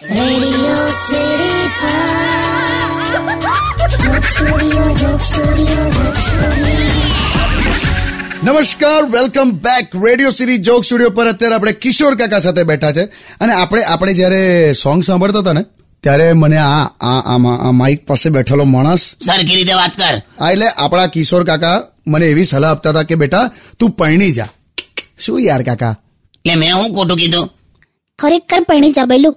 Joke Studio. નમસ્કાર welcome back Radio City joke studio પર અત્યારે આપણે કિશોર કાકા સાથે બેઠા છે. અને આપણે આપણે જ્યારે સોંગ સાંભળતા હતા ને ત્યારે મને આ આ આમાં આ માઇક પાસે બેઠેલો માણસ સરખી રીતે વાત કર? આ એટલે આપણા કિશોર કાકા મને એવી સલાહ આપતા હતા કે બેટા તું પરણી જા. શું યાર કાકા? એટલે મેં હું ખોટું કીધું? ખરેખર પરણી જા બેલું.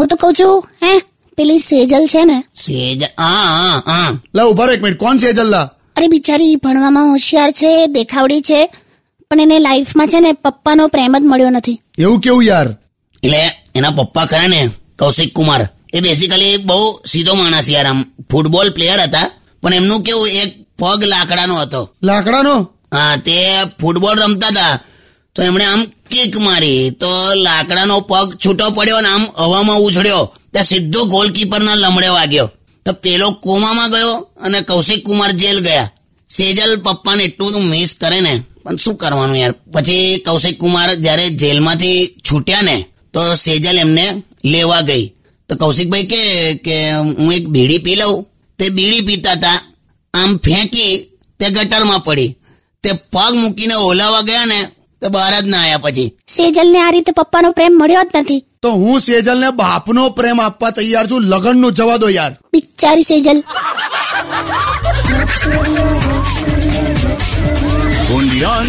હું તો કહું છું હે? પેલી સેજલ છે ને. સેજલ હા હા લા ઊભા રહો એક મિનિટ. કોણ સેજલ લા? અરે બિચારી ભણવામાં હોશિયાર છે દેખાવડી છે પણ એને લાઈફમાં છે ને પપ્પાનો પ્રેમ જ મળ્યો નથી. એવું કેવું યાર? એટલે એના પપ્પા ખરા ને કૌશિક કુમાર. એ બેસિકલી બહુ સીધો માણસ યાર આમ. ફૂટબોલ પ્લેયર હતા પણ એમનું કેવું એક પગ લાકડાનો હતો. લાકડાનો? હા તે ફૂટબોલ રમતા હતા. તો એમણે આમ કિક મારી. તો લાકડાનો પગ છૂટો પડ્યો ને આમ હવામાં ઉછળ્યો. ત્યાં સીધો ગોલકીપરના લમડે વાગ્યો. તો પેલો કોમામાં ગયો અને કૌશિક કુમાર જેલ ગયા. સેજલ પપ્પાને એટલું બધું મિસ કરે ને, પણ શું કરવાનું યાર? પછી કૌશિક કુમાર જ્યારે જેલમાંથી છૂટ્યા ને, તો સેજલ એમને લેવા ગઈ. તો કૌશિકભાઈ કે કે હું એક બીડી પી લઉં? તે બીડી પીતા હતા આમ ફેંકી તે ગટરમાં પડી. તે પગ મૂકીને ઓલાવા ગયા ને તો બહાર જ ના આવ્યા પછી. સેજલ ને આ રીતે પપ્પાનો પ્રેમ મળ્યો જ નથી. તો હું સેજલ ને બાપનો પ્રેમ આપવા તૈયાર છું? લગનનું જવા દો યાર. બિચારી સેજલ. Only on